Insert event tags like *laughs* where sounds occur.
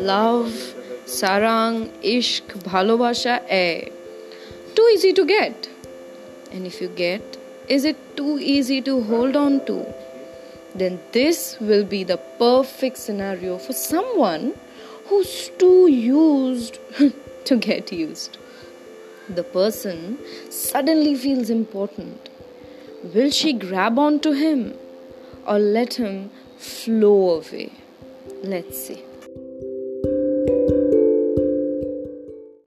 love, sarang, ishq, bhalobasha, eh. Too easy to get. And if you get, is it too easy to hold on to? Then this will be the perfect scenario for someone who's too used *laughs* to get used. The person suddenly feels important. Will she grab onto him or let him flow away? Let's see.